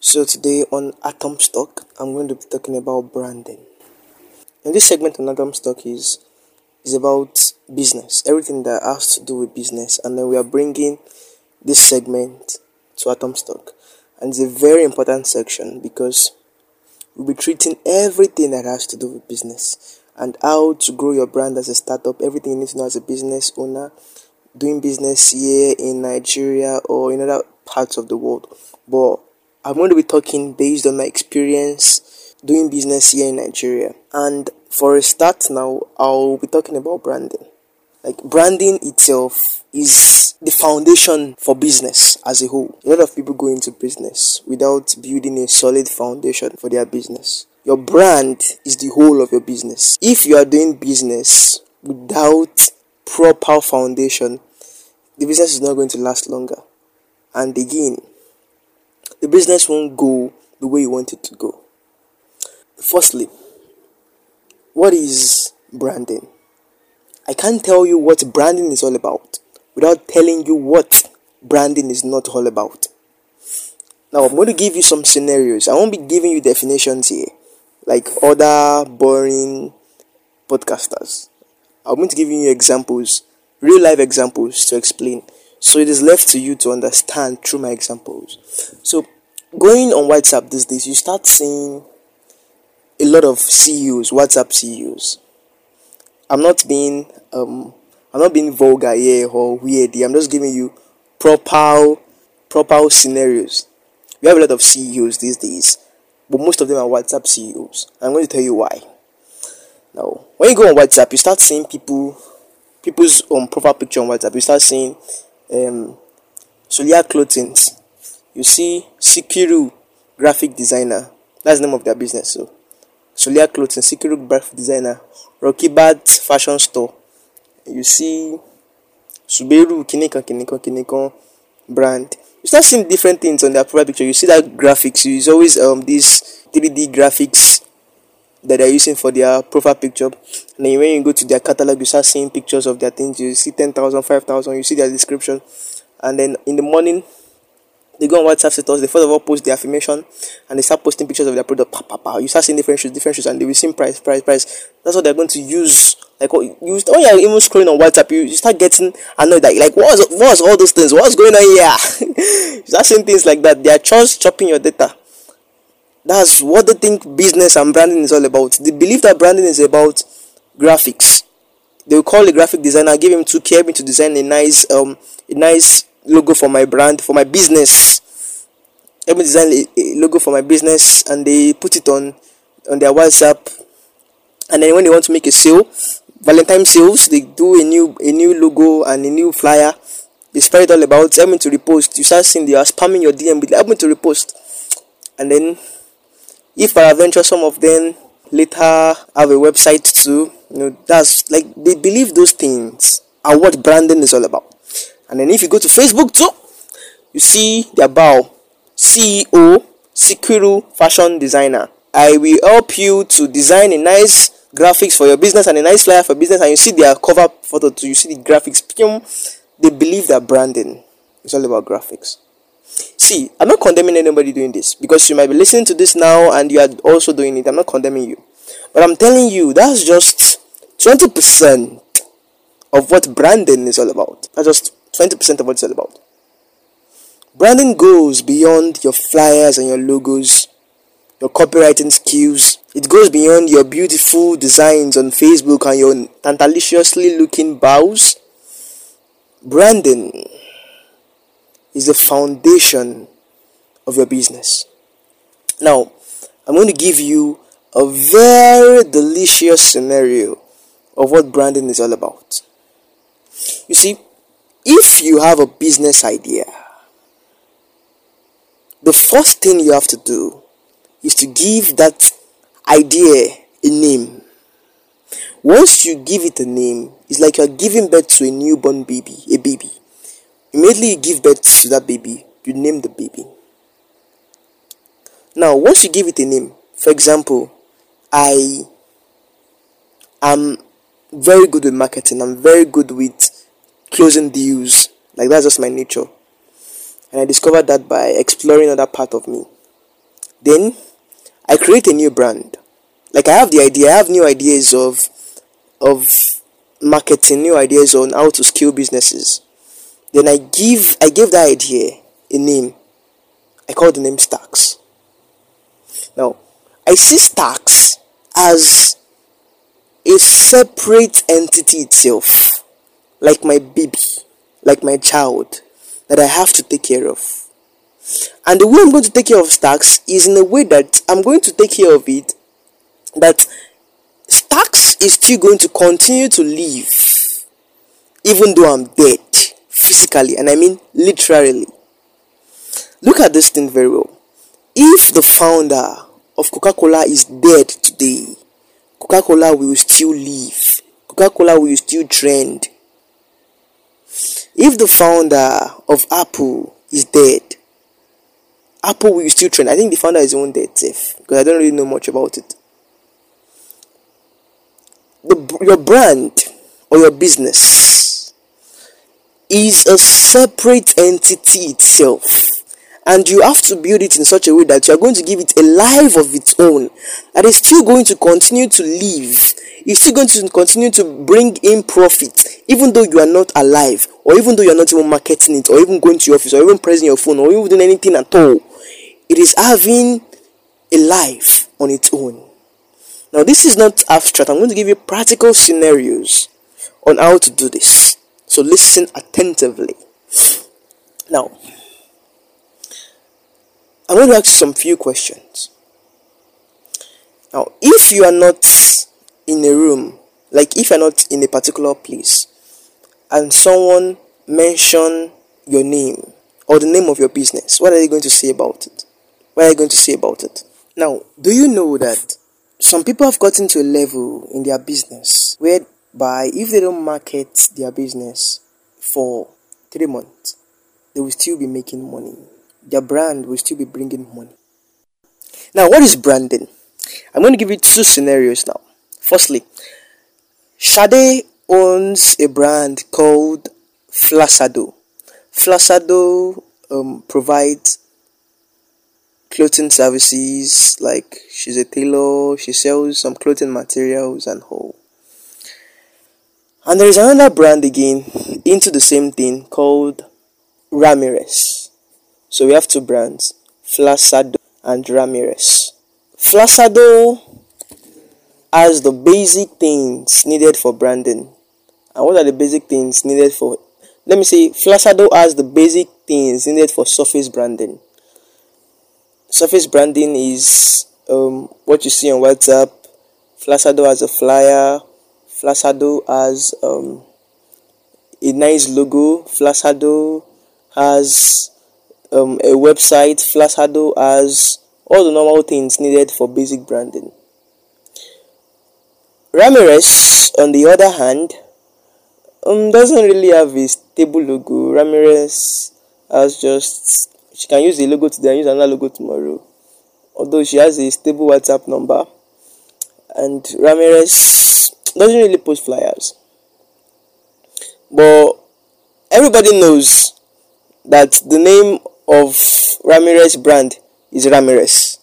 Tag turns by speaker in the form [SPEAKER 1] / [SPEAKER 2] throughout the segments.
[SPEAKER 1] So today on Atom Stock, I'm going to be talking about branding. And this segment on Atom Stock is is about business, everything that has to do with business, and then we are bringing this segment to Atom Stock, and it's a very important section because we'll be treating everything that has to do with business and how to grow your brand as a startup, everything you need to know as a business owner, doing business here in Nigeria or in other parts of the world. But I'm going to be talking based on my experience doing business here in Nigeria. And for a start now, I'll be talking about branding. Like branding itself is the foundation for business as a whole. A lot of people go into business without building a solid foundation for their business. Your brand is the whole of your business. If you are doing business without proper foundation, the business is not going to last longer. And again, the business won't go the way you want it to go. Firstly, what is branding? I can't tell you what branding is all about without telling you what branding is not all about. Now, I'm going to give you some scenarios. I won't be giving you definitions here like other boring podcasters. I'm going to give you examples, real life examples to explain. So it is left to you to understand through my examples. So going on WhatsApp these days, you start seeing a lot of CEOs, WhatsApp CEOs. I'm not being um I'm not being vulgar here or weird. I'm just giving you proper proper scenarios. We have a lot of CEOs these days, but most of them are WhatsApp CEOs. I'm going to tell you why. Now, when you go on WhatsApp, you start seeing people, people's um, profile picture on WhatsApp. You start seeing um, Solia Clothing. You see Sikiru, graphic designer. That's the name of their business. So, Solia Clothing, Sikiru, graphic designer. Rocky Bad fashion store. You see Subaru, Kinikan, Kinikan, Kinikan brand. You start seeing different things on their profile picture. You see that graphics. It's always um these 3D graphics that they're using for their profile picture. And then when you go to their catalog, you start seeing pictures of their things. You see 10,000, 5,000, you see their description. And then in the morning, they go on WhatsApp status, they first of all post the affirmation and they start posting pictures of their product. Pa, pa, pa. You start seeing different shoes, different shoes, and they will see price, price, price. That's what they're going to use. Like you when you're even scrolling on WhatsApp, you, you start getting annoyed. Like, like what's what's all those things? What's going on here? you start seeing things like that. They are just chopping your data. That's what they think business and branding is all about. They believe that branding is about graphics. They will call a graphic designer, give him 2k, help me to design a nice um a nice logo for my brand, for my business. Help me design a, a logo for my business and they put it on on their WhatsApp. And then when they want to make a sale, Valentine sales, they do a new a new logo and a new flyer. They spread it all about. Help me to repost. You start seeing they are spamming your DM help me to repost. And then if peradventure some of them later have a website too. You know that's like they believe those things are what branding is all about. And then if you go to facebook too you see their bow ceo Sikiru fashion designer. I will help you to design a nice graphics for your business and a nice flyer for business and you see their cover photo too. You see the graphics they believe that branding is all about graphics See, I'm not condemning anybody doing this because you might be listening to this now and you are also doing it. I'm not condemning you. But I'm telling you, that's just 20% of what branding is all about. That's just 20% of what it's all about. Branding goes beyond your flyers and your logos, your copywriting skills. It goes beyond your beautiful designs on Facebook and your tantalaciously looking bows. Branding is the foundation of your business. Now, I'm going to give you a very delicious scenario of what branding is all about. You see, if you have a business idea, the first thing you have to do is to give that idea a name. Once you give it a name, it's like you're giving birth to a newborn baby, a baby. Immediately you give birth to that baby, you name the baby. Now, once you give it a name, for example, I am very good with marketing, I'm very good with closing deals. Like that's just my nature. And I discovered that by exploring other part of me. Then I create a new brand. Like I have the idea, I have new ideas of of marketing, new ideas on how to scale businesses. Then I give I gave that idea a name. I call the name Stacks. Now I see Stacks as a separate entity itself, like my baby, like my child, that I have to take care of. And the way I'm going to take care of Stacks is in a way that I'm going to take care of it that Stacks is still going to continue to live even though I'm dead physically, and I mean literally. Look at this thing very well. If the founder of Coca Cola is dead today, Coca Cola will still live, Coca Cola will still trend. If the founder of Apple is dead, Apple will still trend. I think the founder is own dead safe because I don't really know much about it. The, your brand or your business is a separate entity itself. And you have to build it in such a way that you are going to give it a life of its own. That is still going to continue to live. It's still going to continue to bring in profit even though you are not alive or even though you are not even marketing it or even going to your office or even pressing your phone or even doing anything at all. It is having a life on its own. Now this is not abstract. I'm going to give you practical scenarios on how to do this so listen attentively now I'm going to ask some few questions. Now, if you are not in a room, like if you're not in a particular place, and someone mention your name or the name of your business, what are they going to say about it? What are you going to say about it? Now, do you know that some people have gotten to a level in their business whereby if they don't market their business for three months, they will still be making money their brand will still be bringing money. Now, what is branding? I'm going to give you two scenarios now. Firstly, Sade owns a brand called Flasado. Flasado um, provides clothing services like she's a tailor, she sells some clothing materials and all. And there is another brand again into the same thing called Ramirez. So we have two brands, Flasado and Ramirez. Flasado has the basic things needed for branding. And what are the basic things needed for let me say Flasado has the basic things needed for surface branding. Surface branding is um, what you see on WhatsApp. Flasado has a flyer. Flasado has um, a nice logo. Flasado has um, a website, Flasado has all the normal things needed for basic branding. Ramirez, on the other hand, um, doesn't really have a stable logo. Ramirez has just she can use the logo today and use another logo tomorrow. Although she has a stable WhatsApp number, and Ramirez doesn't really post flyers. But everybody knows that the name of Ramirez brand is Ramirez.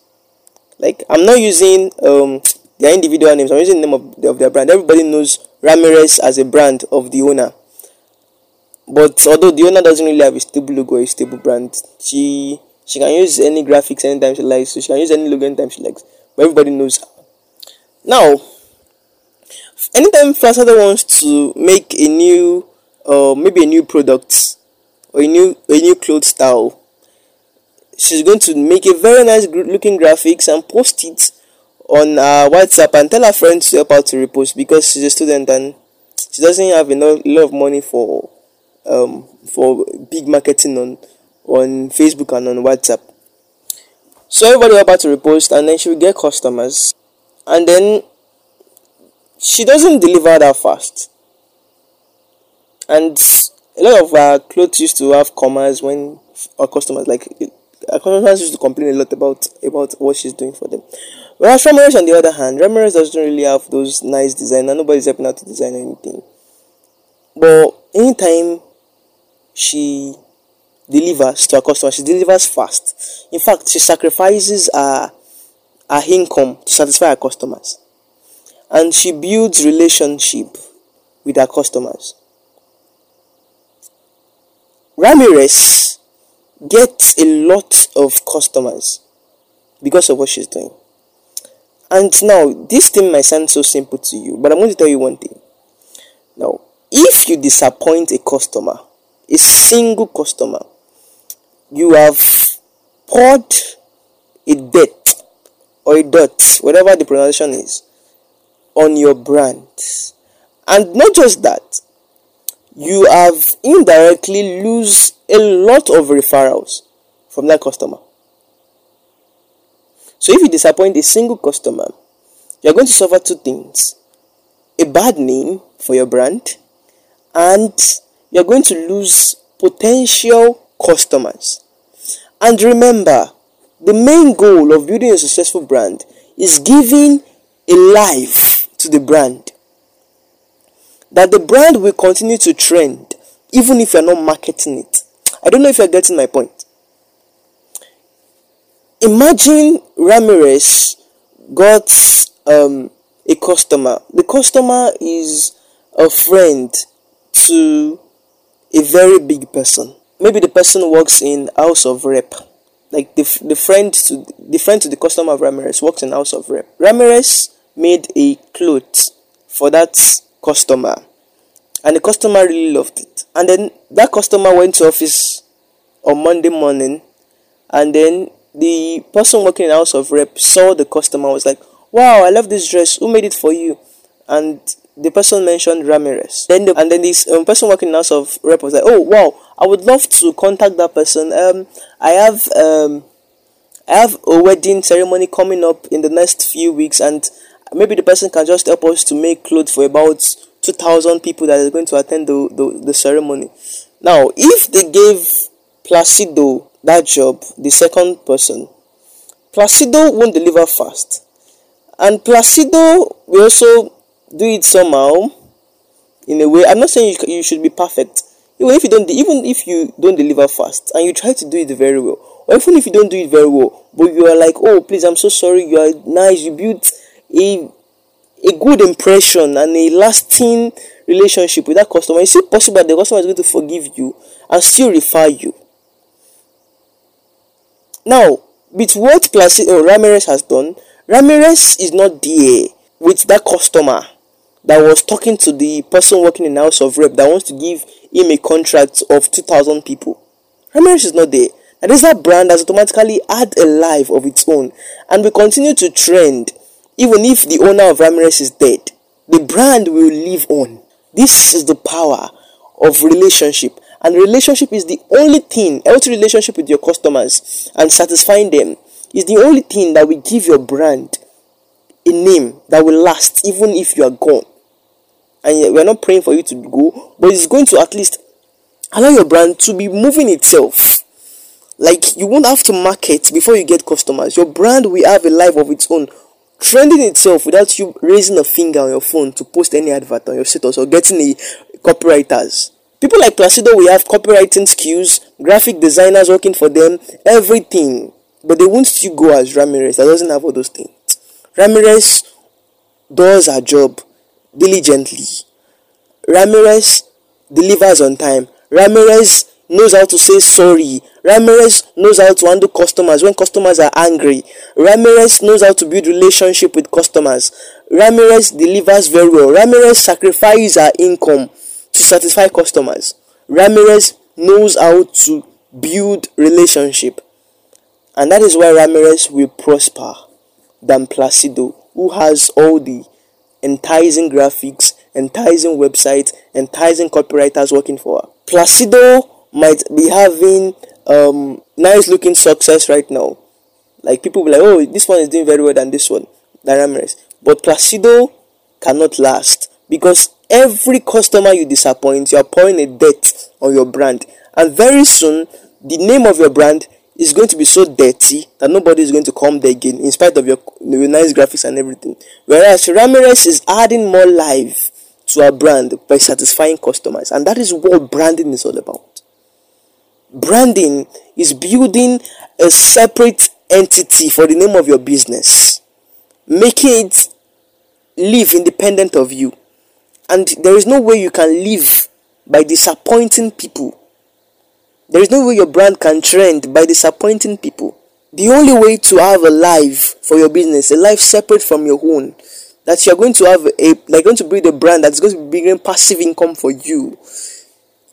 [SPEAKER 1] Like I'm not using um, their individual names. I'm using the name of, of their brand. Everybody knows Ramirez as a brand of the owner. But although the owner doesn't really have a stable logo or a stable brand, she she can use any graphics anytime she likes. So she can use any logo anytime she likes. But everybody knows. Now, anytime Flasado wants to make a new, uh, maybe a new product or a new a new clothes style, she's going to make a very nice looking graphics and post it on uh, WhatsApp and tell her friends to help her to repost because she's a student and she doesn't have enough lot of money for um for big marketing on on Facebook and on WhatsApp. So everybody help to repost and then she will get customers and then she doesn't deliver that fast. And a lot of our clothes used to have commas when our customers like our customers used to complain a lot about about what she's doing for them. Whereas Ramirez, on the other hand, Ramirez doesn't really have those nice design, nobody's helping out to design anything. But anytime she delivers to her customer, she delivers fast. In fact, she sacrifices her, her income to satisfy her customers. And she builds relationship with her customers. Ramirez gets a lot of customers because of what she's doing. And now, this thing might sound so simple to you, but I'm going to tell you one thing. Now, if you disappoint a customer, a single customer, you have poured a debt or a dot, whatever the pronunciation is, on your brand. And not just that, you have indirectly lose a lot of referrals from that customer. So if you disappoint a single customer, you're going to suffer two things a bad name for your brand, and you're going to lose potential customers. And remember, the main goal of building a successful brand is giving a life to the brand. That the brand will continue to trend even if you're not marketing it. I don't know if you're getting my point. Imagine Ramirez got um, a customer. The customer is a friend to a very big person. Maybe the person works in House of Rep. Like the, the friend to the friend to the customer of Ramirez works in House of Rep. Ramirez made a cloth for that customer, and the customer really loved it. And then that customer went to office on Monday morning, and then the person working in House of Rep saw the customer was like, "Wow, I love this dress. Who made it for you?" And the person mentioned Ramirez. Then the, and then this um, person working in House of Rep was like, "Oh wow, I would love to contact that person. Um, I have um, I have a wedding ceremony coming up in the next few weeks, and maybe the person can just help us to make clothes for about two thousand people that are going to attend the, the the ceremony." Now, if they gave Placido that job, the second person, Placido won't deliver fast. And Placido will also do it somehow in a way. I'm not saying you, you should be perfect. Even if you don't, even if you don't deliver fast and you try to do it very well, or even if you don't do it very well, but you are like, oh please, I'm so sorry. You are nice. You built a a good impression and a lasting relationship with that customer. Is it possible that the customer is going to forgive you and still refer you? Now, with what Placido oh, Ramirez has done, Ramirez is not there with that customer that was talking to the person working in House of Rep that wants to give him a contract of 2,000 people. Ramirez is not there. And this that brand has automatically had a life of its own and will continue to trend even if the owner of Ramirez is dead. The brand will live on. This is the power of relationship and relationship is the only thing healthy relationship with your customers and satisfying them is the only thing that will give your brand a name that will last even if you are gone and we're not praying for you to go but it's going to at least allow your brand to be moving itself like you won't have to market before you get customers your brand will have a life of its own trending itself without you raising a finger on your phone to post any advert on your status or getting a copywriters People like Placido we have copywriting skills, graphic designers working for them, everything. But they won't still go as Ramirez that doesn't have all those things. Ramirez does her job diligently. Ramirez delivers on time. Ramirez knows how to say sorry. Ramirez knows how to handle customers when customers are angry. Ramirez knows how to build relationship with customers. Ramirez delivers very well. Ramirez sacrifices her income to satisfy customers. Ramirez knows how to build relationship. And that is why Ramirez will prosper than Placido, who has all the enticing graphics, enticing websites, enticing copywriters working for her. Placido might be having um, nice looking success right now. Like people be like, oh, this one is doing very well than this one, than. But Placido cannot last because every customer you disappoint, you are pouring a debt on your brand. And very soon, the name of your brand is going to be so dirty that nobody is going to come there again, in spite of your, your nice graphics and everything. Whereas Ramirez is adding more life to our brand by satisfying customers. And that is what branding is all about. Branding is building a separate entity for the name of your business, making it live independent of you. And there is no way you can live by disappointing people. There is no way your brand can trend by disappointing people. The only way to have a life for your business, a life separate from your own, that you're going to have a like going to build a brand that's going to be bringing passive income for you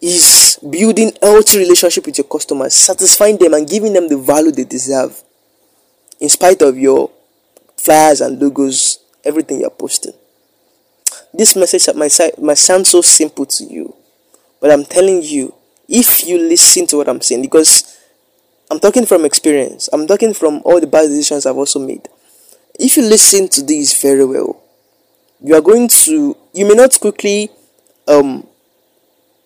[SPEAKER 1] is building healthy relationship with your customers, satisfying them and giving them the value they deserve. In spite of your flyers and logos, everything you're posting. This message might, might sound so simple to you, but I'm telling you, if you listen to what I'm saying, because I'm talking from experience, I'm talking from all the bad decisions I've also made. If you listen to this very well, you are going to, you may not quickly um,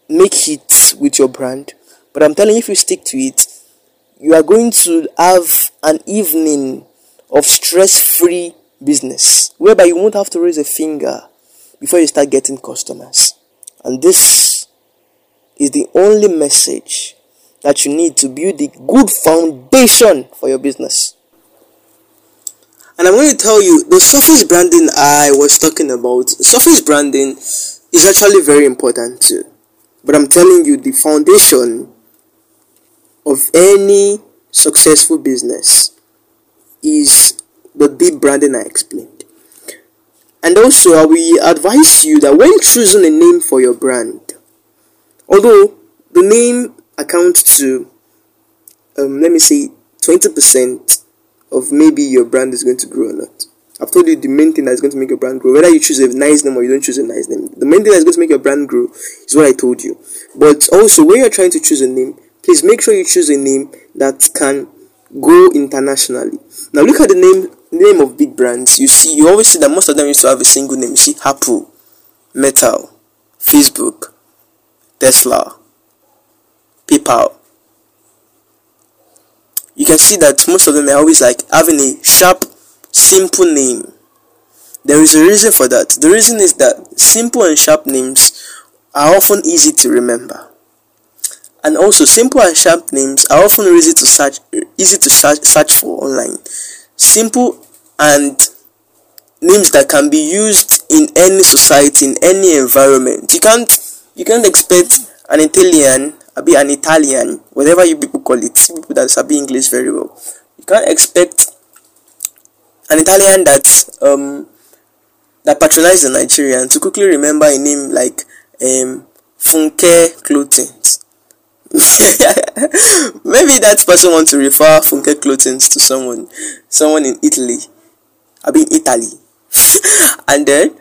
[SPEAKER 1] make hits with your brand, but I'm telling you, if you stick to it, you are going to have an evening of stress free business whereby you won't have to raise a finger before you start getting customers. And this is the only message that you need to build a good foundation for your business. And I'm going to tell you the surface branding I was talking about, surface branding is actually very important too. But I'm telling you, the foundation of any successful business is the deep branding I explained. And also, I will advise you that when choosing a name for your brand, although the name accounts to, um, let me say, 20% of maybe your brand is going to grow or not. I've told you the main thing that's going to make your brand grow. Whether you choose a nice name or you don't choose a nice name, the main thing that's going to make your brand grow is what I told you. But also, when you're trying to choose a name, please make sure you choose a name that can go internationally. Now, look at the name name of big brands. You see, you always see that most of them used to have a single name. You see, Apple, Meta, Facebook, Tesla, PayPal. You can see that most of them are always like having a sharp simple name. There is a reason for that. The reason is that simple and sharp names are often easy to remember. And also simple and sharp names are often easy to search easy to search, search for online. Simple and names that can be used in any society in any environment. You can't you can't expect an Italian, I be an Italian, whatever you people call it, people that sabi English very well. You can't expect an Italian that um that patronizes the Nigerian to quickly remember a name like um Funke Clothing. Maybe that person wants to refer Funke Clothing to someone, someone in Italy. I mean Italy, and then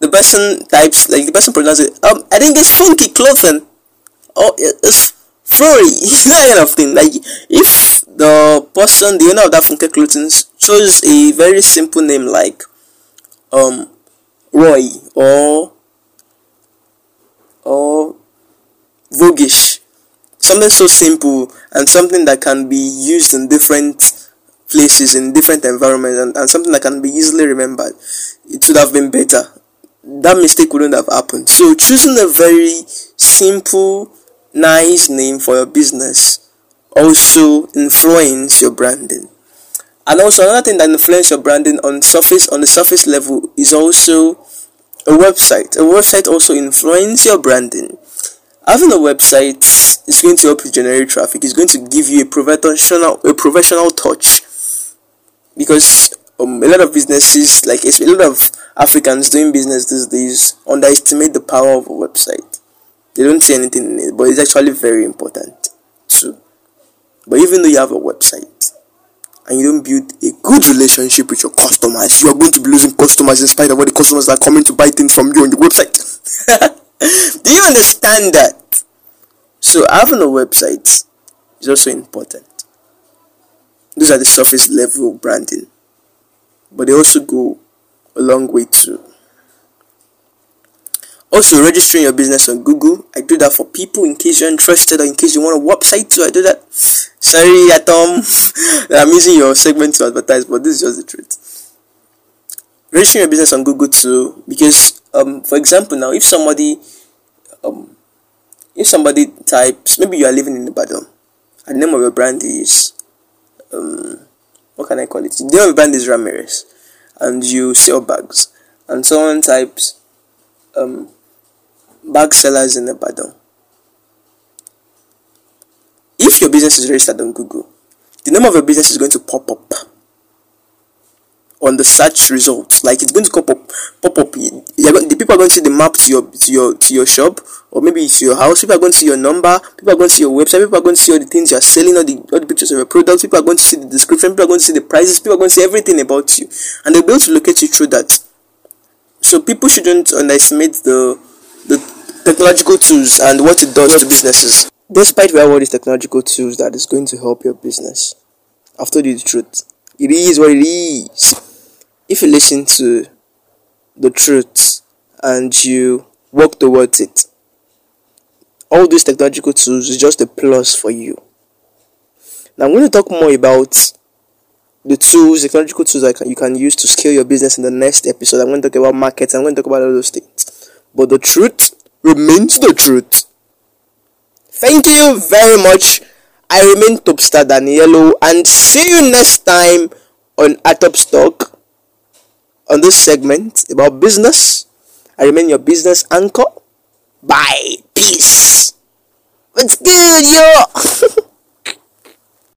[SPEAKER 1] the person types like the person pronounces it. Um, I think it's funky clothing. Oh, it's furry. that kind of thing. Like if the person, the owner of that funky clothing, chose a very simple name like um Roy or or Vogish, something so simple and something that can be used in different places in different environments and, and something that can be easily remembered it would have been better that mistake wouldn't have happened so choosing a very simple nice name for your business. Also influence your branding. And also another thing that influence your branding on surface on the surface level is also a website. A website also influence your branding. Having a website is going to help you generate traffic. It's going to give you a professional a professional touch. Because um, a lot of businesses like a lot of africans doing business these days underestimate the power of a website they don't see anything in it but it's actually very important too but even though you have a website and you don't build a good relationship with your customers, you are going to be losing customers in spite of all the customers are coming to buy things from you on your website. Do you understand that? So having a website is also important. Those are the surface level branding, but they also go a long way too. Also, registering your business on Google. I do that for people in case you're interested or in case you want a website so I do that. Sorry, Atom, I'm using your segment to advertise, but this is just the truth. registering your business on Google too, because um, for example, now if somebody um, if somebody types, maybe you are living in Ibadan, and the name of your brand is um, what can I call it? The name of your brand is Ramirez, and you sell bags, and someone types um, bag sellers in Ibadan. If your business is registered on Google, the name of your business is going to pop up on the search results. Like it's going to pop up, pop up. the people are going to see the map to your to your to your shop, or maybe it's your house. People are going to see your number. People are going to see your website. People are going to see all the things you're selling, all the all the pictures of your products. People are going to see the description. People are going to see the prices. People are going to see everything about you, and they'll be able to locate you through that. So people shouldn't underestimate the technological tools and what it does to businesses. Despite we have all these technological tools that is going to help your business, I've told you the truth. It is what it is if you listen to the truth and you work towards it, all these technological tools is just a plus for you. Now, I'm going to talk more about the tools, technological tools that you can use to scale your business in the next episode. I'm going to talk about markets, I'm going to talk about all those things. But the truth remains the truth. Thank you very much. I remain Topstar Danielo and see you next time on Atop Stock on this segment about business. I remain your business anchor. Bye. Peace. What's good, yo?